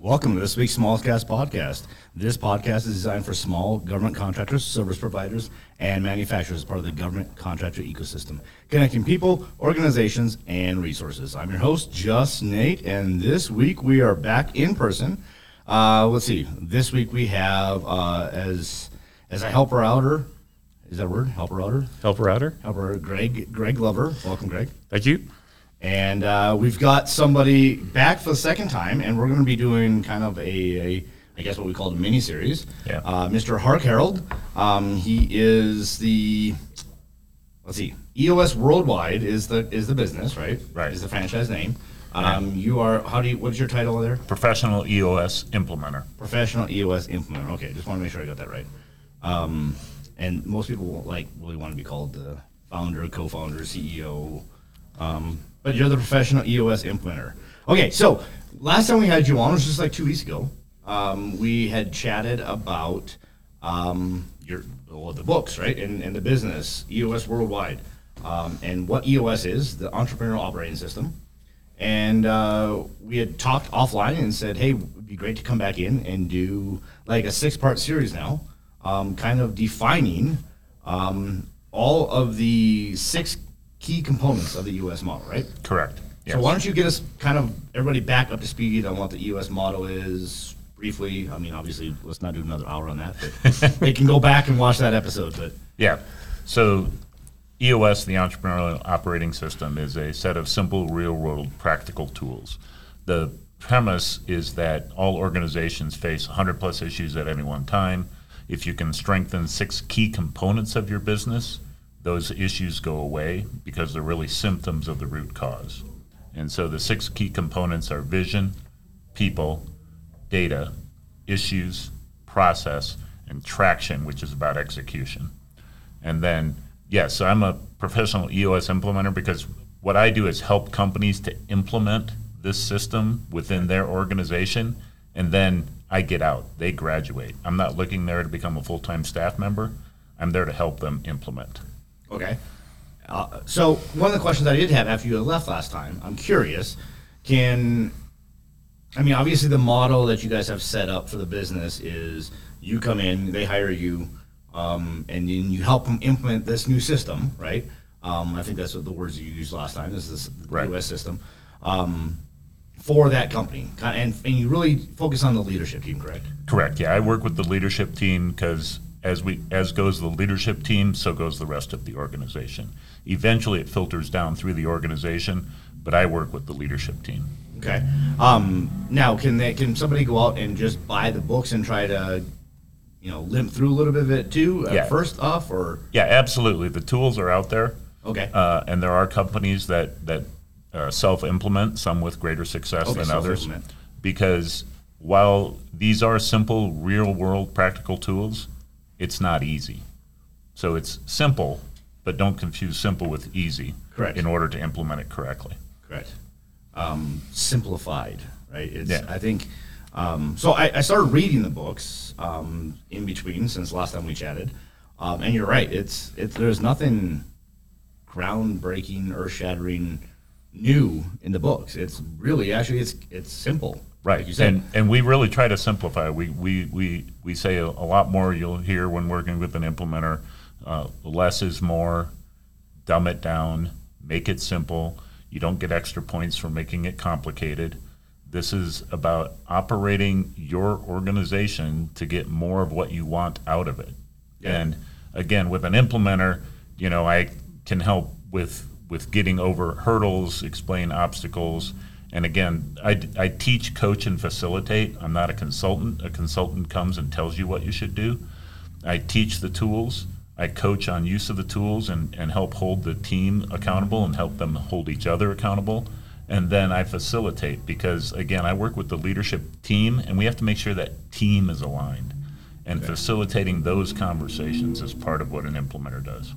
Welcome to this week's Smallcast podcast. This podcast is designed for small government contractors, service providers, and manufacturers as part of the government contractor ecosystem, connecting people, organizations, and resources. I'm your host, Just Nate, and this week we are back in person. Uh, let's see. This week we have uh, as as a helper outer. Is that a word? Helper outer. Helper outer. Helper Greg Greg Glover. Welcome, Greg. Thank you. And uh, we've got somebody back for the second time, and we're going to be doing kind of a, a I guess what we call a mini series. Yeah. Uh, Mr. Hark Herold. Um, he is the let's see, EOS Worldwide is the is the business, right? Right. Is the franchise name. Um, You are how do you what's your title there? Professional EOS implementer. Professional EOS implementer. Okay, just want to make sure I got that right. Um, and most people won't, like really want to be called the founder, co-founder, CEO. Um, but you're the professional EOS implementer. Okay, so last time we had you on was just like two weeks ago. Um, we had chatted about um, your well, the books, right, and, and the business EOS Worldwide, um, and what EOS is, the Entrepreneurial Operating System. And uh, we had talked offline and said, hey, it would be great to come back in and do like a six part series now, um, kind of defining um, all of the six key components of the EOS model, right? Correct. Yes. So why don't you get us kind of everybody back up to speed on what the EOS model is briefly? I mean, obviously, let's not do another hour on that, but they can go back and watch that episode. But Yeah. So EOS, the Entrepreneurial Operating System, is a set of simple, real world practical tools. The premise is that all organizations face 100 plus issues at any one time. If you can strengthen six key components of your business, those issues go away because they're really symptoms of the root cause. And so the six key components are vision, people, data, issues, process, and traction, which is about execution. And then, yes, I'm a professional EOS implementer because what I do is help companies to implement this system within their organization, and then I get out. They graduate. I'm not looking there to become a full time staff member. I'm there to help them implement. Okay. Uh, so one of the questions I did have after you had left last time, I'm curious, can I mean obviously the model that you guys have set up for the business is you come in, they hire you, um, and then you help them implement this new system, right? Um, I think that's what the words you used last time. This is the Right. EOS system um, for that company, and and you really focus on the leadership team, correct? Correct. Yeah, I work with the leadership team because as we as goes the leadership team, so goes the rest of the organization. Eventually, it filters down through the organization, but I work with the leadership team. Okay. Um, now, can they can somebody go out and just buy the books and try to, you know, limp through a little bit of it too? at Yeah. First off, or Yeah, absolutely. The tools are out there, okay, uh, and there are companies that that uh, self-implement, some with greater success Okay, than others. Because while these are simple, real-world, practical tools, it's not easy. So it's simple, but don't confuse simple with easy. Correct. In order to implement it correctly. correct. Um, simplified, right? It's Yeah. I think. Um, so I, I started reading the books um, in between since last time we chatted, um, and you're right. It's it's there's nothing groundbreaking, earth shattering, new in the books. It's really actually it's it's simple. Right, Like and and we really try to simplify. We we we we say a, a lot more. You'll hear when working with an implementer, uh, less is more. Dumb it down, make it simple. You don't get extra points for making it complicated. This is about operating your organization to get more of what you want out of it. And again, with an implementer, you know, I can help with with getting over hurdles, explain obstacles. And again, I, I teach, coach, and facilitate. I'm not a consultant. A consultant comes and tells you what you should do. I teach the tools. I coach on use of the tools and, and help hold the team accountable and help them hold each other accountable. And then I facilitate because, again, I work with the leadership team and we have to make sure that team is aligned. And facilitating those conversations is part of what an implementer does.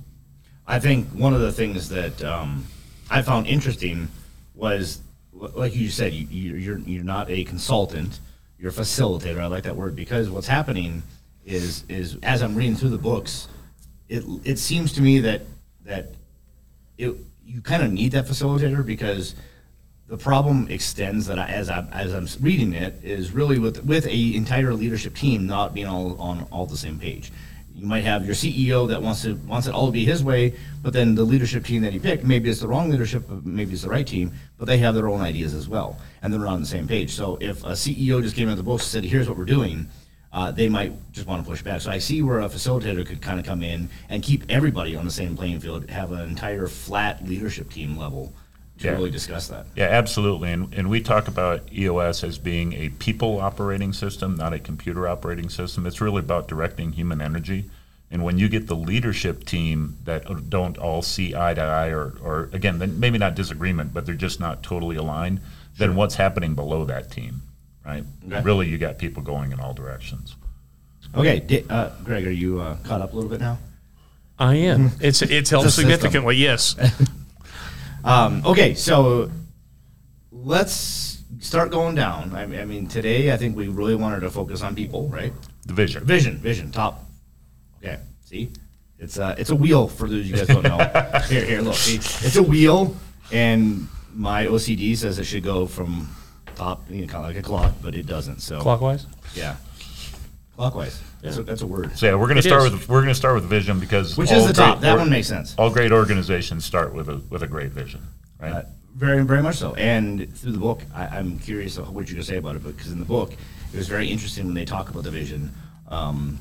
I think one of the things that um, I found interesting was, like you said, you, you- you're you're not a consultant, you're a facilitator. I like that word because what's happening is is as I'm reading through the books, it it seems to me that that it you kind of need that facilitator because the problem extends that I, as I as I'm reading it is really with with a entire leadership team not being all on all the same page. You might have your CEO that wants to wants it all to be his way, but then the leadership team that he picked, maybe it's the wrong leadership, maybe it's the right team, but they have their own ideas as well, and they're on the same page. So if a CEO just came into the books and said, "Here's what we're doing," uh, they might just want to push back. So I see where a facilitator could kind of come in and keep everybody on the same playing field, have an entire flat leadership team level to Yeah. really discuss that. Yeah, absolutely. And, and we talk about EOS as being a people operating system, not a computer operating system. It's really about directing human energy. And when you get the leadership team that don't all see eye to eye, or, or again, maybe not disagreement, but they're just not totally aligned, then what's happening below that team, right? Okay. Really, you got people going in all directions. Okay, uh, Greg, are you uh, caught up a little bit now? I am. It's it's helped It's system. significantly. Yes. Um, okay, so let's start going down. I mean, I mean, today I think we really wanted to focus on people, right? The vision. Vision, vision, top. Okay, see, it's a it's a wheel for those of you guys don't know. here, here, look, see, it's a wheel, and my OCD says it should go from top, you know, kind of like a clock, but it doesn't. So Clockwise. yeah, clockwise. That's, a, that's a word. So yeah, we're going to start is. with we're going to start with vision because Which is the top. great That one makes sense. All great organizations start with a with a great vision, right? Uh, very, very much so. And through the book, I, I'm curious of what you're going to say about it, because in the book, it was very interesting when they talk about the vision. Um,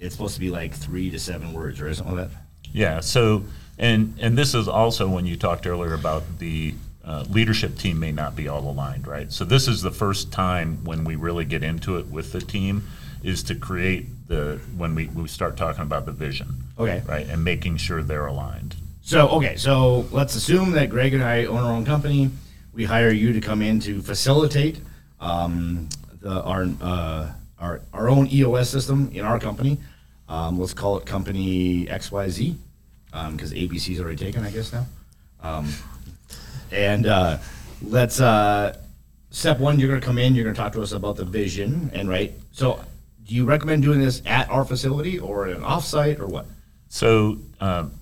it's supposed to be like three to seven words, or something like that. Yeah. So, and and this is also when you talked earlier about the uh, leadership team may not be all aligned, right? So this is the first time when we really get into it with the team is to create the when we we start talking about the vision, Okay. right, and making sure they're aligned. So, okay, so let's assume that Greg and I own our own company. We hire you to come in to facilitate um, the, our, uh, our our own EOS system in our company. Um, let's call it Company XYZ because ABC's already taken, I guess now. Um, and uh, let's uh, step one. You're going to come in. You're going to talk to us about the vision, and right. So, do you recommend doing this at our facility or at an offsite or what? So, um,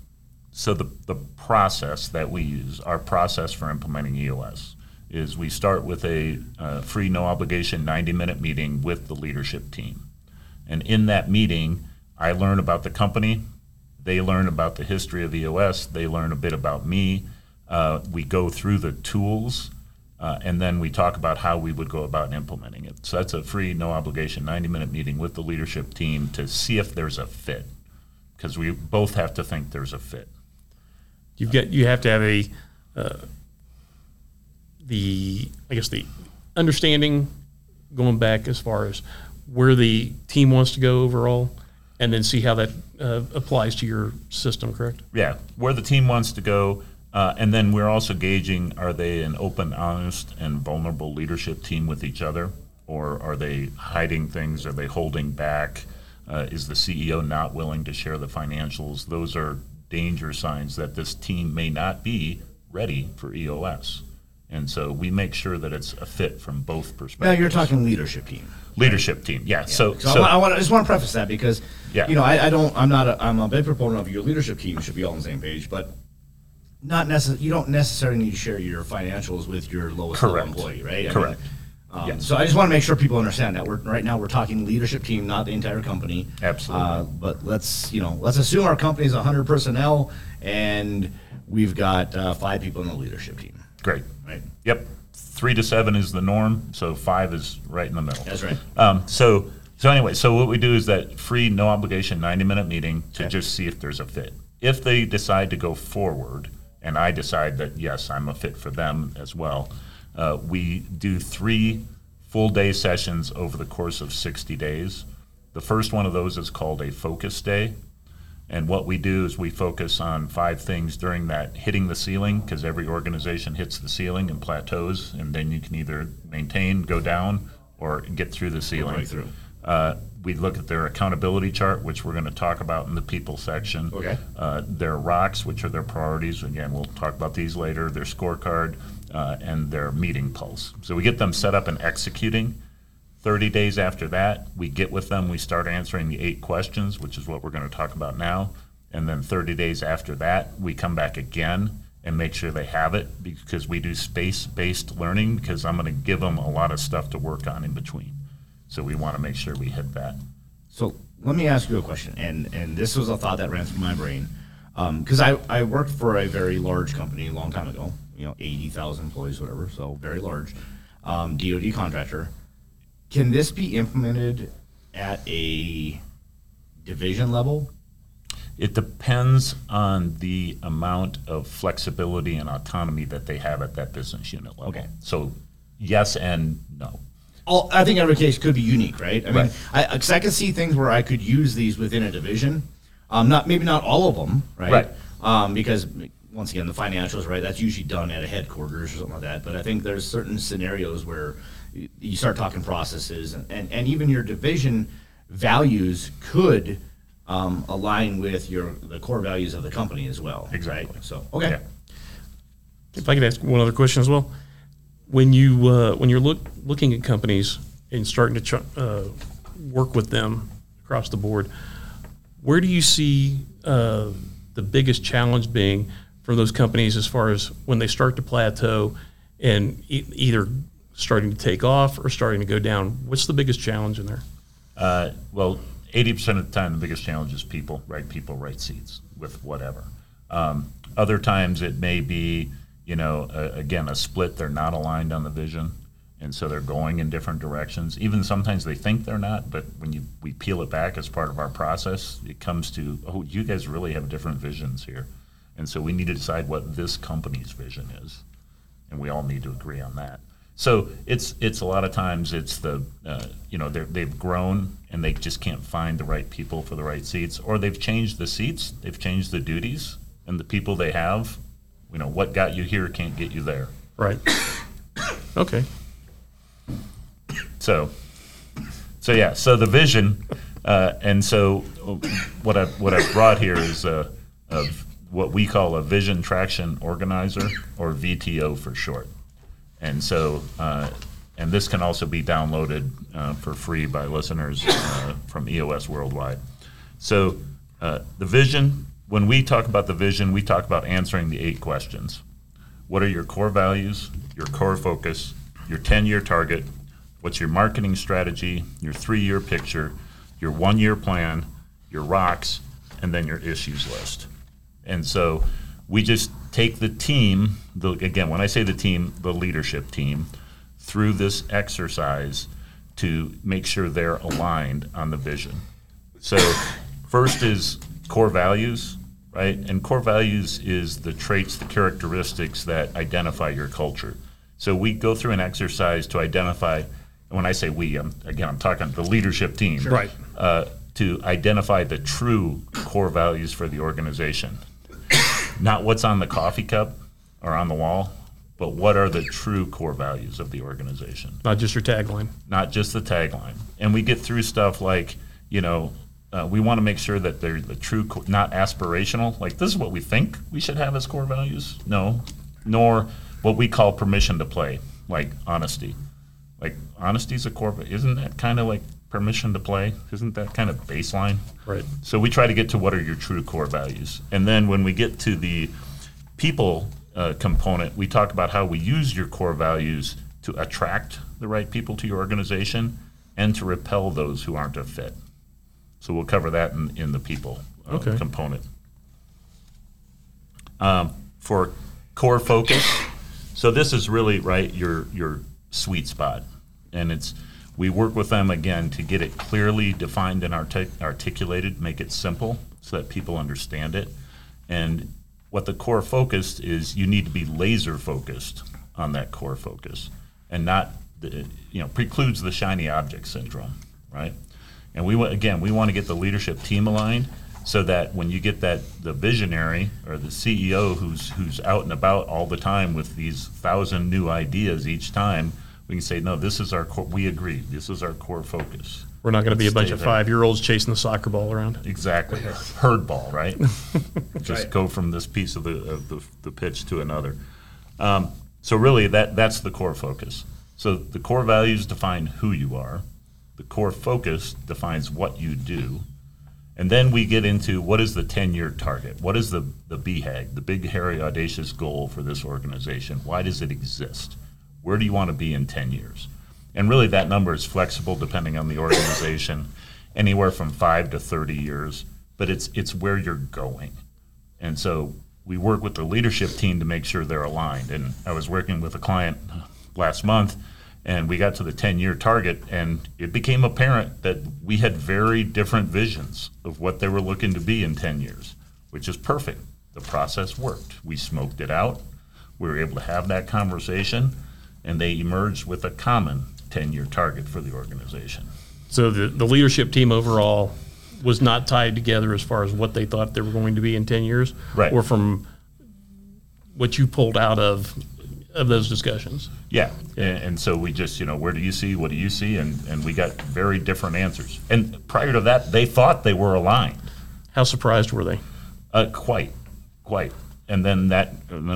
so the, the process that we use, our process for implementing EOS, is we start with a uh, free, no obligation 90 minute meeting with the leadership team. And in that meeting, I learn about the company, they learn about the history of EOS, they learn a bit about me. Uh, we go through the tools, uh, and then we talk about how we would go about implementing it. So that's a free, no obligation 90 minute meeting with the leadership team to see if there's a fit because we both have to think there's a fit. You've got you have to have a uh, the I guess the understanding going back as far as where the team wants to go overall, and then see how that uh, applies to your system. Correct. Yeah, where the team wants to go, uh, and then we're also gauging: are they an open, honest, and vulnerable leadership team with each other, or are they hiding things? Are they holding back? Uh, is the CEO not willing to share the financials? Those are danger signs that this team may not be ready for EOS. And so we make sure that it's a fit from both perspectives. Now you're talking leadership team. leadership team. Yeah. So, So, so I, want, I just want to preface that because, Yeah. you know, I, I don't, I'm not, a, I'm a big proponent of your leadership team you should be all on the same page, but not necessarily, you don't necessarily need to share your financials with your lowest level Correct. employee, right? I Correct. mean, Um, Yes. So I just want to make sure people understand that we're right now we're talking leadership team, not the entire company. Absolutely. Uh, but let's you know let's assume our company is 100 personnel and we've got uh, five people in the leadership team. Great. Right. Yep. Three to seven is the norm, so five is right in the middle. That's right. Um, so, so anyway, so what we do is that free, no obligation, 90 minute meeting to Okay. just see if there's a fit. If they decide to go forward, and I decide that yes, I'm a fit for them as well, uh, we do three full day sessions over the course of 60 days. The first one of those is called a focus day. And what we do is we focus on five things during that hitting the ceiling, because every organization hits the ceiling and plateaus, and then you can either maintain, go down, or get through the ceiling. right through. Uh, we look at their accountability chart, which we're going to talk about in the people section. Okay. Uh, their rocks, which are their priorities. Again, we'll talk about these later. Their scorecard uh, and their meeting pulse. So we get them set up and executing. 30 days after that, we get with them, we start answering the eight questions, which is what we're going to talk about now. And then 30 days after that, we come back again and make sure they have it because we do space based learning because I'm going to give them a lot of stuff to work on in between. So we want to make sure we hit that. So let me ask you a question, and and this was a thought that ran through my brain, because I I worked for a very large company a long time ago, you know, eighty thousand employees, whatever, so very large, um, DoD contractor. Can this be implemented at a division level? It depends on the amount of flexibility and autonomy that they have at that business unit level. Okay. So, yes and no. All, I think every case could be unique, right? I mean, Right. I, cause I can see things where I could use these within a division. Um, not maybe not all of them, right? Right. Um, because once again, the financials, right? That's usually done at a headquarters or something like that. But I think there's certain scenarios where you start talking processes, and, and, and even your division values could um, align with your the core values of the company as well. right? Exactly. So okay. Yeah. If I could ask one other question as well, when you uh, when you're look looking at companies and starting to ch- uh, work with them across the board, where do you see uh, the biggest challenge being for those companies as far as when they start to plateau and e- either starting to take off or starting to go down? What's the biggest challenge in there? Uh, well, 80% of the time, the biggest challenge is people, right people, right seats with whatever. Um, other times it may be, you know, again, a split. They're not aligned on the vision. And so they're going in different directions. Even sometimes they think they're not, but when you we peel it back as part of our process, it comes to, oh, you guys really have different visions here. And so we need to decide what this company's vision is and we all need to agree on that. So it's it's a lot of times it's the uh, you know they've grown and they just can't find the right people for the right seats, or they've changed the seats, they've changed the duties, and the people they have, you know, what got you here can't get you there. Right. okay. So, so yeah, so the vision, uh, and so what I what I brought here is a, of what we call a vision traction organizer or VTO for short, and so uh, and this can also be downloaded uh, for free by listeners uh, from EOS worldwide. So uh, the vision, when we talk about the vision, we talk about answering the eight questions. What are your core values, your core focus, your 10 year target? What's your marketing strategy, your three year picture, your one year plan, your rocks, and then your issues list? And so we just take the team, the, again, when I say the team, the leadership team, through this exercise to make sure they're aligned on the vision. So, first is core values, right? And core values is the traits, the characteristics that identify your culture. So, we go through an exercise to identify, and when I say we, I'm, again, I'm talking the leadership team. Right. Uh, to identify the true core values for the organization. Not what's on the coffee cup or on the wall, but what are the true core values of the organization Not just your tagline. not just the tagline. And we get through stuff like, you know, uh, we want to make sure that they're the true, not aspirational. Like this is what we think we should have as core values. No, nor what we call permission to play, like honesty. Like honesty is a core. Isn't that kind of like permission to play? Isn't that kind of baseline? Right. So we try to get to what are your true core values, and then when we get to the people uh, component, we talk about how we use your core values to attract the right people to your organization and to repel those who aren't a fit. So we'll cover that in, in the people uh, Okay. component. Um, for core focus, so this is really right your your sweet spot, and it's we work with them again to get it clearly defined and artic- articulated, make it simple so that people understand it. And what the core focus is, you need to be laser focused on that core focus, and not the, you know precludes the shiny object syndrome, right? And we want again, we want to get the leadership team aligned so that when you get that the visionary or the CEO who's who's out and about all the time with these thousand new ideas each time, we can say, no, this is our core. We agree. This is our core focus. We're not going to be a bunch Stay of five year olds chasing the soccer ball around. Exactly. Herd ball, right? Just right. go from this piece of the, of the, the pitch to another. Um, so really, that, that's the core focus. So the core values define who you are. The core focus defines what you do. And then we get into what is the 10-year target? What is the, the BHAG, the big, hairy, audacious goal for this organization? Why does it exist? Where do you want to be in 10 years? And really, that number is flexible depending on the organization, anywhere from five to 30 years, but it's, it's where you're going. And so we work with the leadership team to make sure they're aligned. And I was working with a client last month, and we got to the 10 year target, and it became apparent that we had very different visions of what they were looking to be in 10 years, which is perfect. The process worked. We smoked it out. We were able to have that conversation, and they emerged with a common 10 year target for the organization. So the, the leadership team overall was not tied together as far as what they thought they were going to be in 10 years? Right. Or from what you pulled out of, of those discussions? Yeah, and, and so we just, you know, where do you see, what do you see, and, and we got very different answers. And prior to that, they thought they were aligned, How surprised were they? uh, quite, quite. And then that,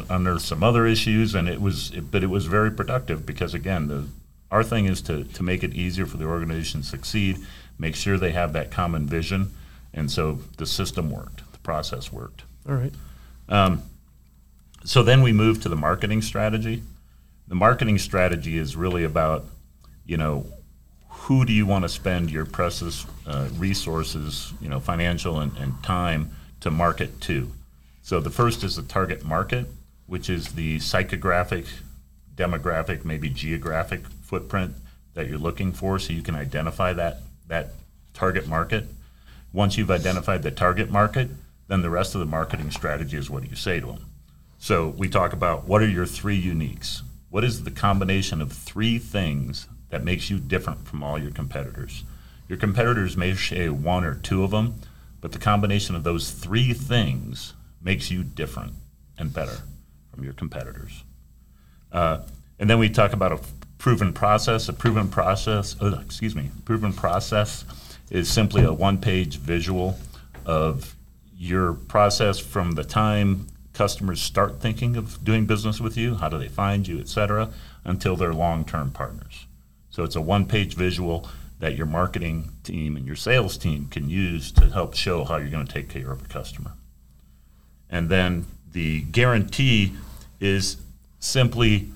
under some other issues, and it was, but it was very productive because again, the, our thing is to, to make it easier for the organization to succeed, make sure they have that common vision, and so the system worked, the process worked. All right. So then we move to the marketing strategy. The marketing strategy is really about, you know, who do you want to spend your precious uh, resources, you know, financial and, and time to market to. So the first is the target market, which is the psychographic, demographic, maybe geographic footprint that you're looking for, so you can identify that that target market. Once you've identified the target market, then the rest of the marketing strategy is what do you say to them. So we talk about what are your three uniques? What is the combination of three things that makes you different from all your competitors? Your competitors may share one or two of them, but the combination of those three things makes you different and better from your competitors. Uh, and then we talk about a proven process. A proven process, uh, excuse me, proven process is simply a one-page visual of your process from the time customers start thinking of doing business with you, how do they find you, et cetera, until they're long-term partners. So it's a one-page visual that your marketing team and your sales team can use to help show how you're going to take care of a customer. And then the guarantee is simply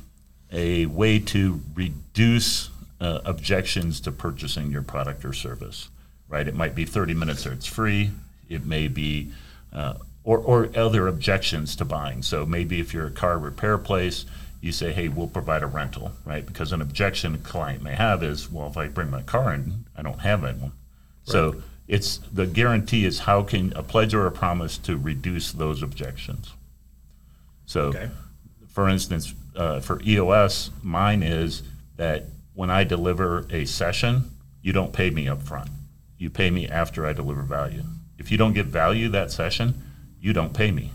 a way to reduce uh, objections to purchasing your product or service, right? It might be 30 minutes or it's free. It may be, uh, or, or other objections to buying. So maybe if you're a car repair place, you say, hey, we'll provide a rental, right? Because an objection a client may have is, well, if I bring my car in, I don't have one. So it's the guarantee is how can a pledge or a promise to reduce those objections. So, Okay. for instance, uh, for EOS, mine is that when I deliver a session, you don't pay me up front. You pay me after I deliver value. If you don't get value that session, you don't pay me.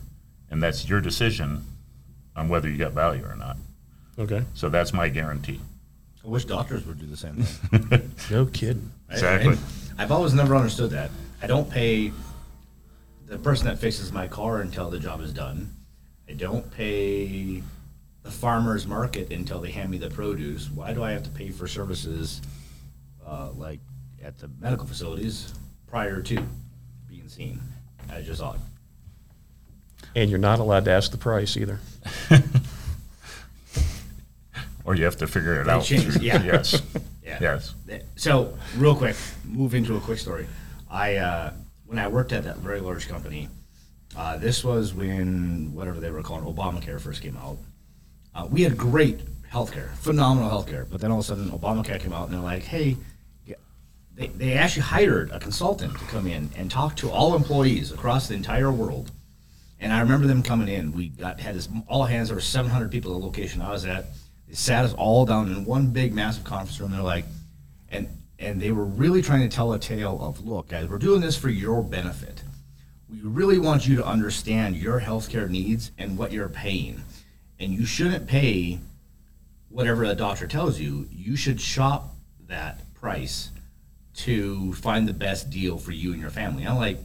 And that's your decision on whether you got value or not. Okay. So that's my guarantee. I wish doctors would do the same thing. No kidding. Right? Exactly. And I've always never understood that. I don't pay the person that fixes my car until the job is done. I don't pay the farmer's market until they hand me the produce. Why do I have to pay for services uh, like at the medical facilities prior to being seen? That's just odd. And you're not allowed to ask the price either. or you have to figure it They out. changed, through- yeah. Yes. Yeah. Yes. So, real quick, move into a quick story. I uh, when I worked at that very large company, uh, this was when whatever they were calling Obamacare first came out. Uh, we had great healthcare, phenomenal healthcare, but then all of a sudden Obamacare came out, and they're like, "Hey." They, they actually hired a consultant to come in and talk to all employees across the entire world. And I remember them coming in. We got had this all hands. There were 700 people at the location I was at. They sat us all down in one big, massive conference room. They're like, and and they were really trying to tell a tale of, look, guys, we're doing this for your benefit. We really want you to understand your healthcare needs and what you're paying, and you shouldn't pay whatever a doctor tells you. You should shop that price to find the best deal for you and your family. I'm like,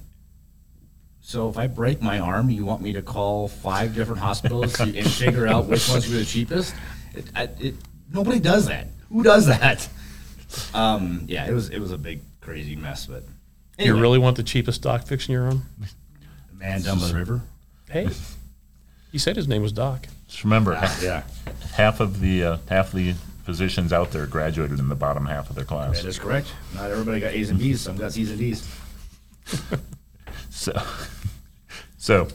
so if I break my arm, you want me to call five different hospitals and figure out which ones are the cheapest? It, I, it, nobody does that. Who does that? Um, yeah, it was it was a big crazy mess, but You really want the cheapest doc fixing your arm? man down by the river. Hey, he said his name was Doc. Just remember, ha- Yeah, half of the uh, half the physicians out there graduated in the bottom half of their class. that is correct. Not everybody got A's and B's. Some got C's and D's. So, so,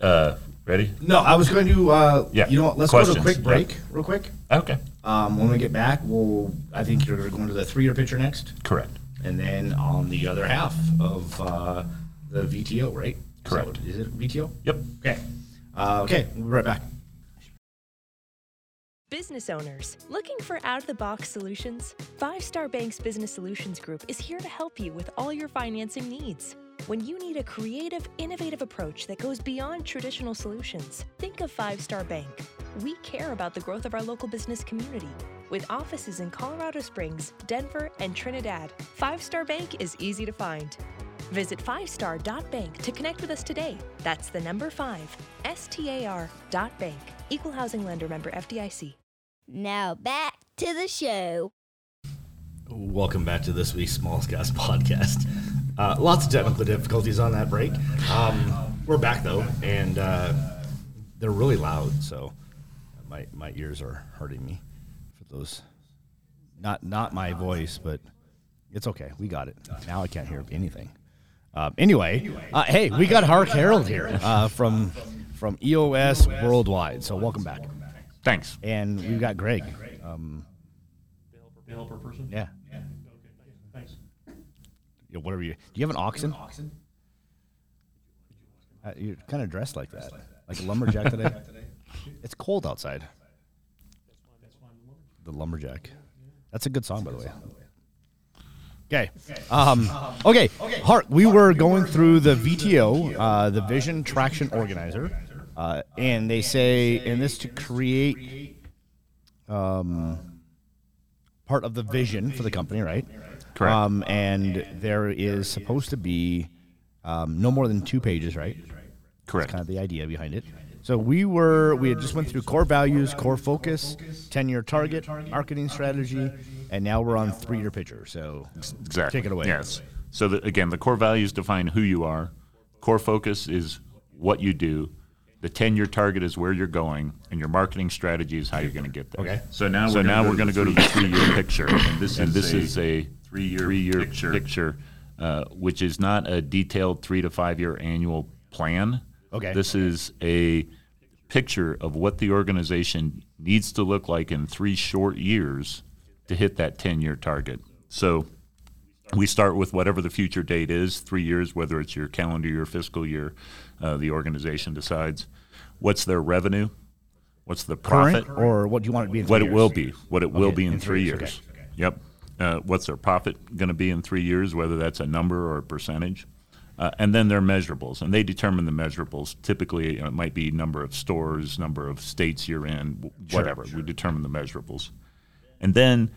uh, ready? No, I was going to. Uh, Yeah, You know what? Let's go to a questions. quick Yeah. break, real quick. Okay, Um, when we get back, we'll. I think you're going to the three-year picture next. correct. and then on the other half of uh, the VTO, right? Is that Correct. what- Is it VTO? Yep. Okay. Uh, okay, we'll be right back. Business owners looking for out of the box solutions? Five Star Bank's Business Solutions Group is here to help you with all your financing needs. When you need a creative, innovative approach that goes beyond traditional solutions, think of Five Star Bank. We care about the growth of our local business community. With offices in Colorado Springs, Denver, and Trinidad, Five Star Bank is easy to find. Visit 5star.bank to connect with us today. That's the number 5, S-T-A-R dot bank. Equal housing lender member FDIC. Now back to the show. Welcome back to this week's Small Gas podcast. Uh, lots of technical difficulties on that break. Um, we're back though, and uh, they're really loud, so my my ears are hurting me for those. Not not my voice, but it's okay. We got it. Now I can't hear anything. Um, anyway, uh, hey, we got Hark Herold here uh, from from EOS Worldwide. So welcome back, Thanks. and we've got Greg. Um, Developer person? yeah. Thanks. Yeah, whatever you. Do you have an oxen? Uh, you're kind of dressed like that, like a lumberjack today. it's cold outside. The lumberjack. That's a good song, by the way. Okay. Um, okay. Hark, we were going through the VTO, uh, the Vision Traction Organizer, uh, and they say, in this to create um, part of the vision for the company, right? Correct. Um, and there is supposed to be um, no more than two pages, right? Correct. That's kind of the idea behind it. So we were we had just went through core values, core focus, ten year target, marketing strategy, and now we're on three year picture. So Exactly. take it away. Yes. So the, again, the core values define who you are. Core focus is what you do. The ten-year target is where you're going, and your marketing strategy is how you're going to get there. Okay. So now, so now we're going to go to the three-year picture, and this and this is a three-year three-year picture, uh, which is not a detailed three to five-year annual plan. Okay. This is a picture of what the organization needs to look like in three short years to hit that 10 year target. So we start with whatever the future date is, three years, whether it's your calendar year, fiscal year, uh, the organization decides. What's their revenue? What's the profit? current or what do you want it to be? In what three it will be, what it will be in, in three three years. years, okay, Yep. Uh, what's their profit going to be in three years, whether that's a number or a percentage? Uh, and then their measurables, and they determine the measurables. Typically, uh, it might be number of stores, number of states you're in, w- whatever. We determine the measurables. And then,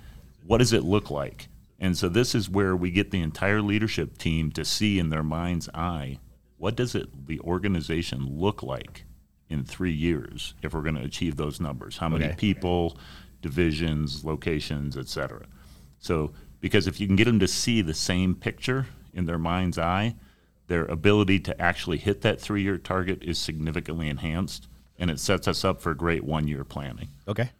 what does it look like? And so, this is where we get the entire leadership team to see in their mind's eye what does it the organization look like in three years if we're going to achieve those numbers? How many Okay. people, divisions, locations, et cetera. So, because if you can get them to see the same picture in their mind's eye, their ability to actually hit that three year target is significantly enhanced, and it sets us up for great one year planning. Okay.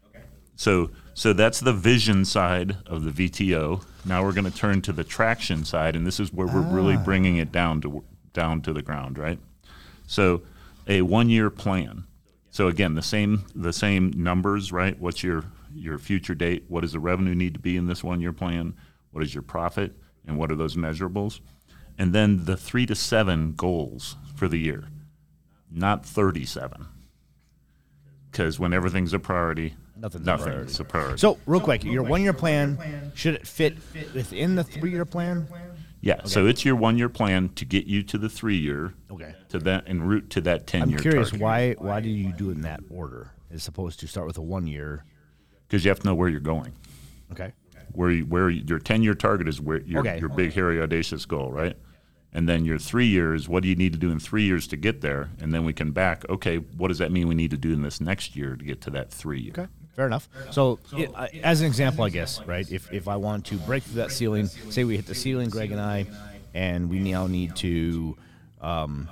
So, so that's the vision side of the VTO. Now we're going to turn to the traction side, and this is where we're really ah. bringing it down to down to the ground, right? So, a one-year plan. So again, the same the same numbers, right? What's your your future date? What does the revenue need to be in this one-year plan? What is your profit, and what are those measurables? And then the three to seven goals for the year, not thirty-seven. Because when everything's a priority, Nothing's a nothing's priority. a priority. So, real quick, your one year plan, should it fit within the three year plan? Yeah, so it's your one-year plan to get you to the three-year. Okay. To that en route to that ten I'm ten-year. curious, why why do you do it in that order as opposed to start with a one year? Because you have to know where you're going. Okay. Where you, where you, your ten-year target is where your Okay. your big, hairy, audacious goal, right? And then your three years, what do you need to do in three years to get there? And then we can back. Okay, what does that mean we need to do in this next year to get to that three-year? Okay. Fair enough. So, it, uh, as an example, I guess, right? If, if I want to break through that ceiling, say we hit the ceiling, Greg and I, and we now need to, um,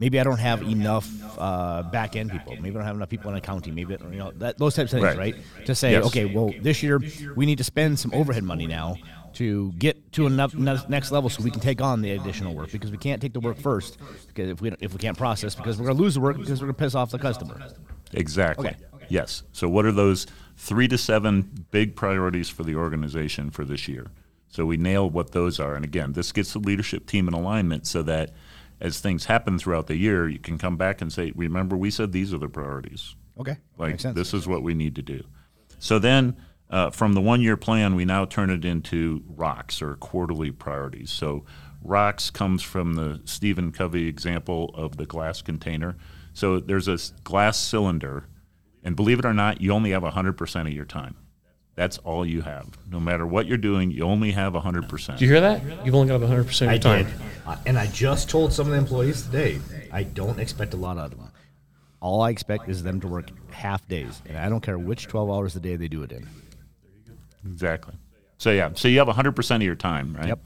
maybe I don't have enough uh, back end people. Maybe I don't have enough people in accounting. Maybe you know that, those types of things, Right. right? To say, Yes. okay, well, this year we need to spend some overhead money now to get to enough next level so we can take on the additional work because we can't take the work first because if we if we can't process because we're going to lose the work because we're going to piss off the customer. Exactly. Okay. Yes. So, what are those three to seven big priorities for the organization for this year? So, we nail what those are. And again, this gets the leadership team in alignment so that as things happen throughout the year, you can come back and say, remember, we said these are the priorities. Okay. Like, Makes sense. this is what we need to do. So, then uh, from the one year plan, we now turn it into rocks or quarterly priorities. So, rocks comes from the Stephen Covey example of the glass container. So, there's a glass cylinder, and believe it or not, you only have 100% of your time. That's all you have. No matter what you're doing, you only have 100%. Do you hear that? You've only got 100 percent of your time. did, Uh, and I just told some of the employees today. I don't expect a lot out of them. All I expect is them to work half days, and I don't care which 12 hours a day they do it in. Exactly. So yeah, so you have 100% of your time, right? Yep.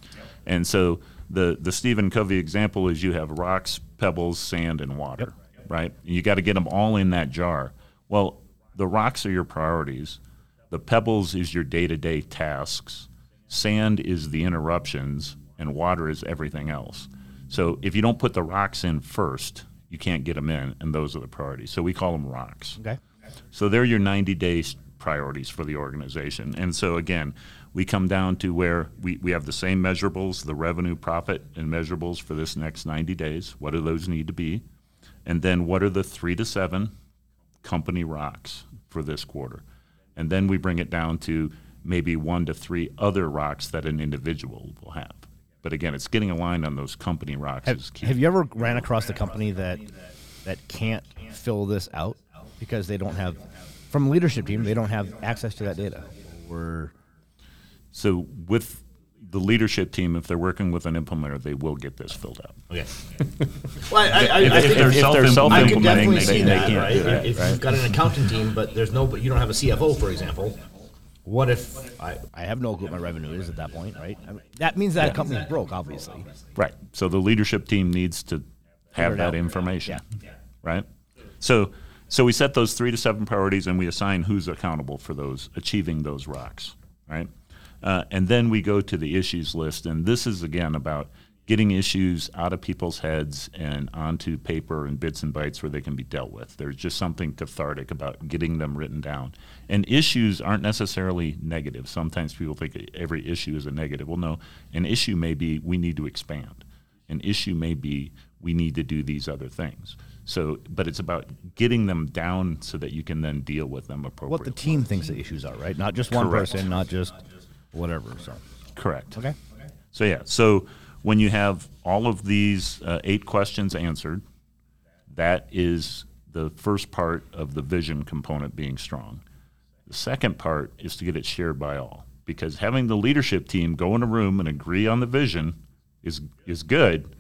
And so the the Stephen Covey example is you have rocks, pebbles, sand, and water, right? And you got to get them all in that jar. Well, the rocks are your priorities. The pebbles is your day-to-day tasks. Sand is the interruptions, and water is everything else. So if you don't put the rocks in first, you can't get them in, and those are the priorities. So we call them rocks. Okay. So they're your 90 day priorities for the organization. And so again, we come down to where we, we have the same measurables, the revenue, profit, and measurables for this next 90 days. What do those need to be? And then what are the three to seven company rocks for this quarter? And then we bring it down to maybe one to three other rocks that an individual will have. But again, it's getting aligned on those company rocks Have, is key. have you ever ran across a company that that can't fill this out because they don't have, from leadership team, they don't have access to that data? Or So with the leadership team, if they're working with an implementer, they will get this filled out. Okay. well, I, I, I, If- I if think they're self-implementing, can they- definitely they can't that, do right? that, if right? you've got an accounting team, but there's no, but you don't have a CFO, for example. What if I, I have no clue what my revenue is at that point, right? I mean, that means that company's broke, obviously. Right. So the leadership team needs to have that out. information. Right. So so we set those three to seven priorities and we assign who's accountable for those achieving those rocks. Right. Uh, and then we go to the issues list, and this is again about getting issues out of people's heads and onto paper and bits and bytes where they can be dealt with. There's just something cathartic about getting them written down. And issues aren't necessarily negative. Sometimes people think every issue is a negative. Well, no, an issue may be we need to expand. An issue may be we need to do these other things. So, but it's about getting them down so that you can then deal with them appropriately. What the team thinks the issues are, right? Not just one Correct. person, not just whatever. So, Correct. okay. So yeah, so when you have all of these uh, eight questions answered, that is the first part of the vision component being strong. The second part is to get it shared by all, because having the leadership team go in a room and agree on the vision is is good,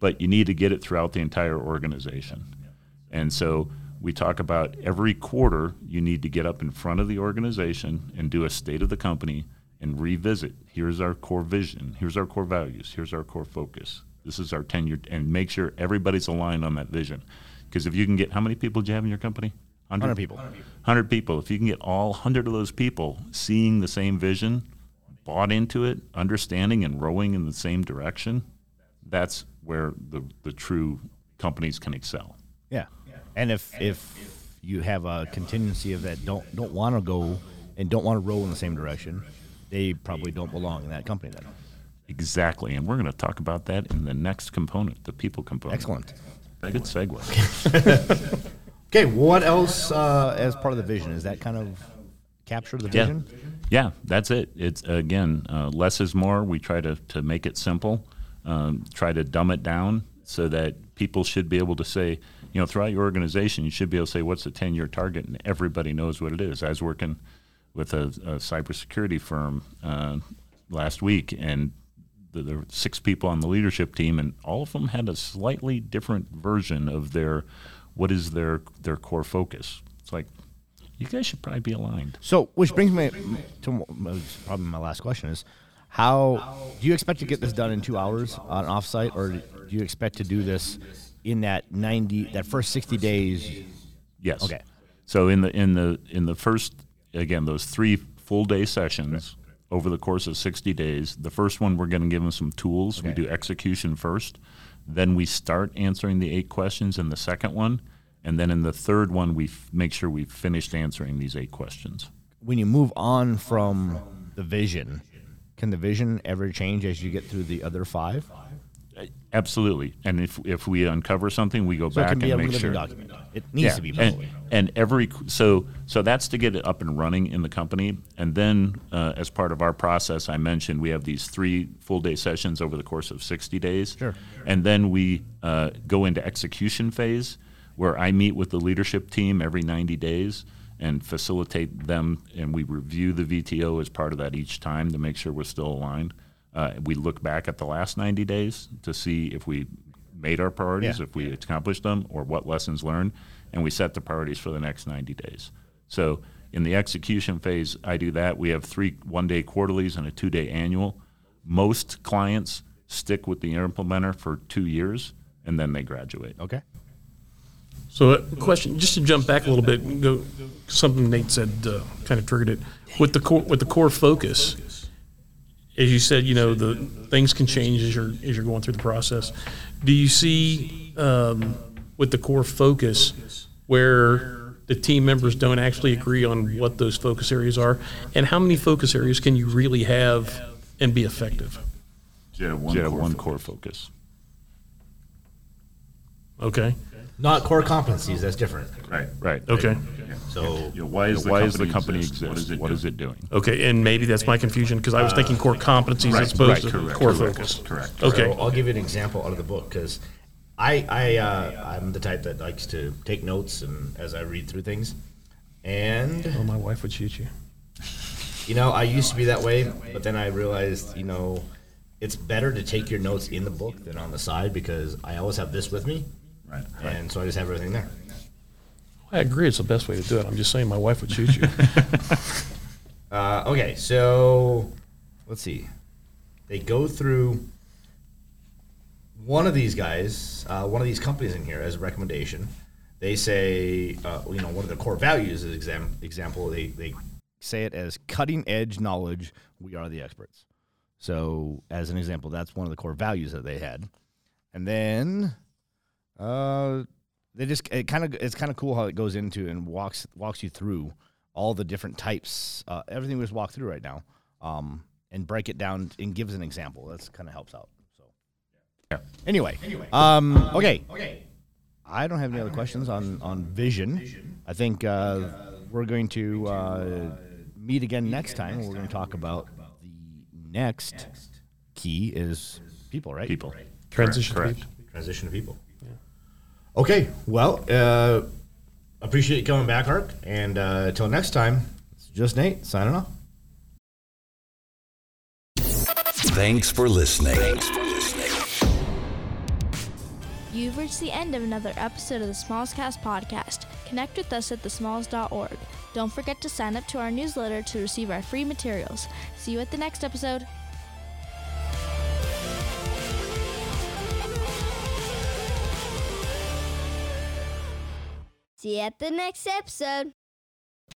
but you need to get it throughout the entire organization. And so we talk about every quarter you need to get up in front of the organization and do a state of the company and revisit. Here's our core vision. Here's our core values. Here's our core focus. This is our ten-year, and make sure everybody's aligned on that vision. Because if you can get, how many people do you have in your company? 100 people. 100 people. If you can get all 100 of those people seeing the same vision, bought into it, understanding and rowing in the same direction, that's where the, the true companies can excel. Yeah. And if if you have a contingency of that don't don't want to go and don't want to roll in the same direction, they probably don't belong in that company then. Exactly. And we're going to talk about that in the next component, the people component. Excellent. Good segue. Okay, what else uh, as part of the vision? Is that kind of capture the vision? Yeah, that's it. It's again, uh, less is more. We try to, to make it simple, um, try to dumb it down so that people should be able to say, you know, throughout your organization, you should be able to say, what's the 10 year target? And everybody knows what it is. I was working with a, a cybersecurity firm uh, last week, and th- there were six people on the leadership team, and all of them had a slightly different version of their what is their their core focus. It's like you guys should probably be aligned. So, which brings me to probably my last question is, how do you expect to get this done in two hours on offsite, or do you expect to do this in that ninety that first sixty days? Yes. Okay. So in the in the in the first again those three full day sessions over the course of 60 days, the first one we're going to give them some tools. We do execution first, then we start answering the eight questions in the second one, and then in the third one we f- make sure we've finished answering these eight questions. When you move on from the vision, can the vision ever change as you get through the other five? Absolutely. And if if we uncover something, we go So back and make sure. document. It needs to be, And, and every so so that's to get it up and running in the company. And then uh, as part of our process, I mentioned we have these three full day sessions over the course of sixty days. Sure. And then we uh, go into execution phase, where I meet with the leadership team every ninety days and facilitate them, and we review the VTO as part of that each time to make sure we're still aligned. Uh, we look back at the last 90 days to see if we made our priorities, Yeah. if we accomplished them, or what lessons learned, and we set the priorities for the next 90 days. So in the execution phase, I do that. We have three one day quarterlies and a two day annual. Most clients stick with the implementer for two years and then they graduate. Okay. So, a question, just to jump back a little bit, go something Nate said uh, kind of triggered it with the core with the core focus. As you said, you know the things can change as you're as you're going through the process. Do you see um, with the core focus where the team members don't actually agree on what those focus areas are, and how many focus areas can you really have and be effective? You have one, one core focus. Okay. Not core competencies. That's different. Right. Right. Okay. So You know, why is, the why company is the company exist? exist? What is it, doing? Okay, and maybe that's my confusion because I was thinking core competencies right, as opposed right, to correct, core correct, focus. correct. Okay. So I'll give you an example out of the book because I, I uh, I'm the type that likes to take notes and as I read through things, and Oh, my wife would shoot you. you know I used to be that way, but then I realized you know it's better to take your notes in the book than on the side because I always have this with me, Right. and so I just have everything there. I agree. It's the best way to do it. I'm just saying my wife would shoot you. Uh, okay, so let's see. They go through one of these guys, uh, one of these companies in here, as a recommendation. They say, uh, you know, one of their core values is exam- example. They they Say it as cutting edge knowledge. We are the experts. So, as an example, that's one of the core values that they had. And then, uh, they just it kind of it's kind of cool how it goes into and walks walks you through all the different types. Uh, everything we just walked through right now, um, and break it down and gives an example. That's kind of helps out. So, Yeah. Anyway, anyway, um, okay. okay. I don't have any other questions on on vision. I think uh, we're going to uh, meet again next time. We're going to talk about the next key is people, right? People. Transition. to Correct. people. transition to people. Okay, well, uh, appreciate you coming back, Hark. And uh, until next time, it's just Nate signing off. Thanks for listening. Thanks for listening. You've reached the end of another episode of the Smalls Cast podcast. Connect with us at thesmalls.org. Don't forget to sign up to our newsletter to receive our free materials. See you at the next episode. See you at the next episode.